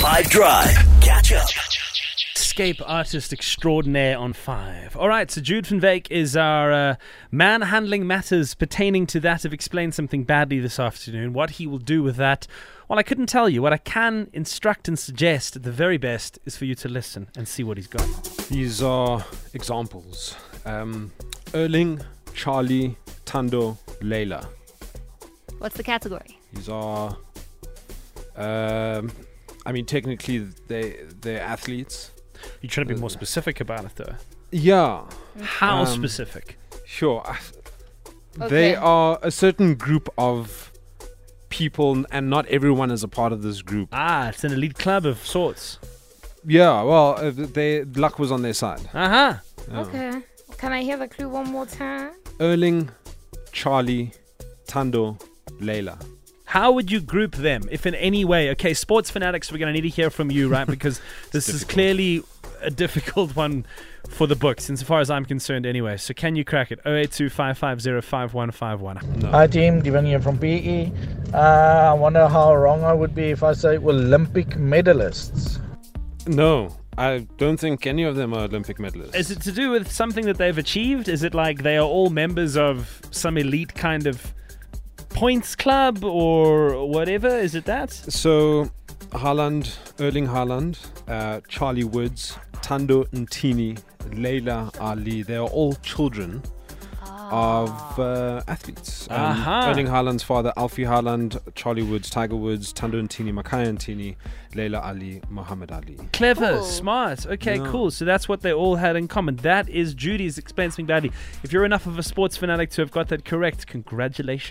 5 Drive. Catch up. Escape artist extraordinaire on five. All right, so Jude van Veek is our uh, man handling matters pertaining to that of explain something badly this afternoon. What he will do with that, well, I couldn't tell you. What I can instruct and suggest at the very best is for you to listen and see what he's got. These are examples. Um, Erling, Charlie, Thando, Leila. What's the category? These are, um, I mean, technically they they're athletes. You're trying to be more specific about it, though. Yeah, How Um, specific? sure. I- Okay. They are a certain group of people, and not everyone is a part of this group. Ah, it's an elite club of sorts. Yeah, well, uh, they luck was on their side. Uh huh. Yeah. Okay. Can I hear the clue one more time? Erling, Charlie, Thando, Leila. How would you group them, if in any way? Okay, sports fanatics, we're going to need to hear from you, right? Because this is clearly a difficult one for the books, insofar as I'm concerned, anyway. So can you crack it? 082 550 5151. No. Hi team, Divan here from PE. Uh, I wonder how wrong I would be if I say Olympic medalists. no, I don't think any of them are Olympic medalists. Is it to do with something that they've achieved? Is it like they are all members of some elite kind of points club or whatever? Is it that? So, Haaland, Erling Haaland, uh, Charlie Woods, Thando Ntini, Leila Ali, they are all children of uh, athletes. Um, Aha. Erling Haaland's father, Alfie Haaland, Charlie Woods, Tiger Woods, Thando Ntini, Makhaya Ntini, Leila Ali, Muhammad Ali. Clever, Cool. smart. Okay, Yeah. cool. So that's what they all had in common. That is Judy's Explain Something Badly. If you're enough of a sports fanatic to have got that correct, congratulations.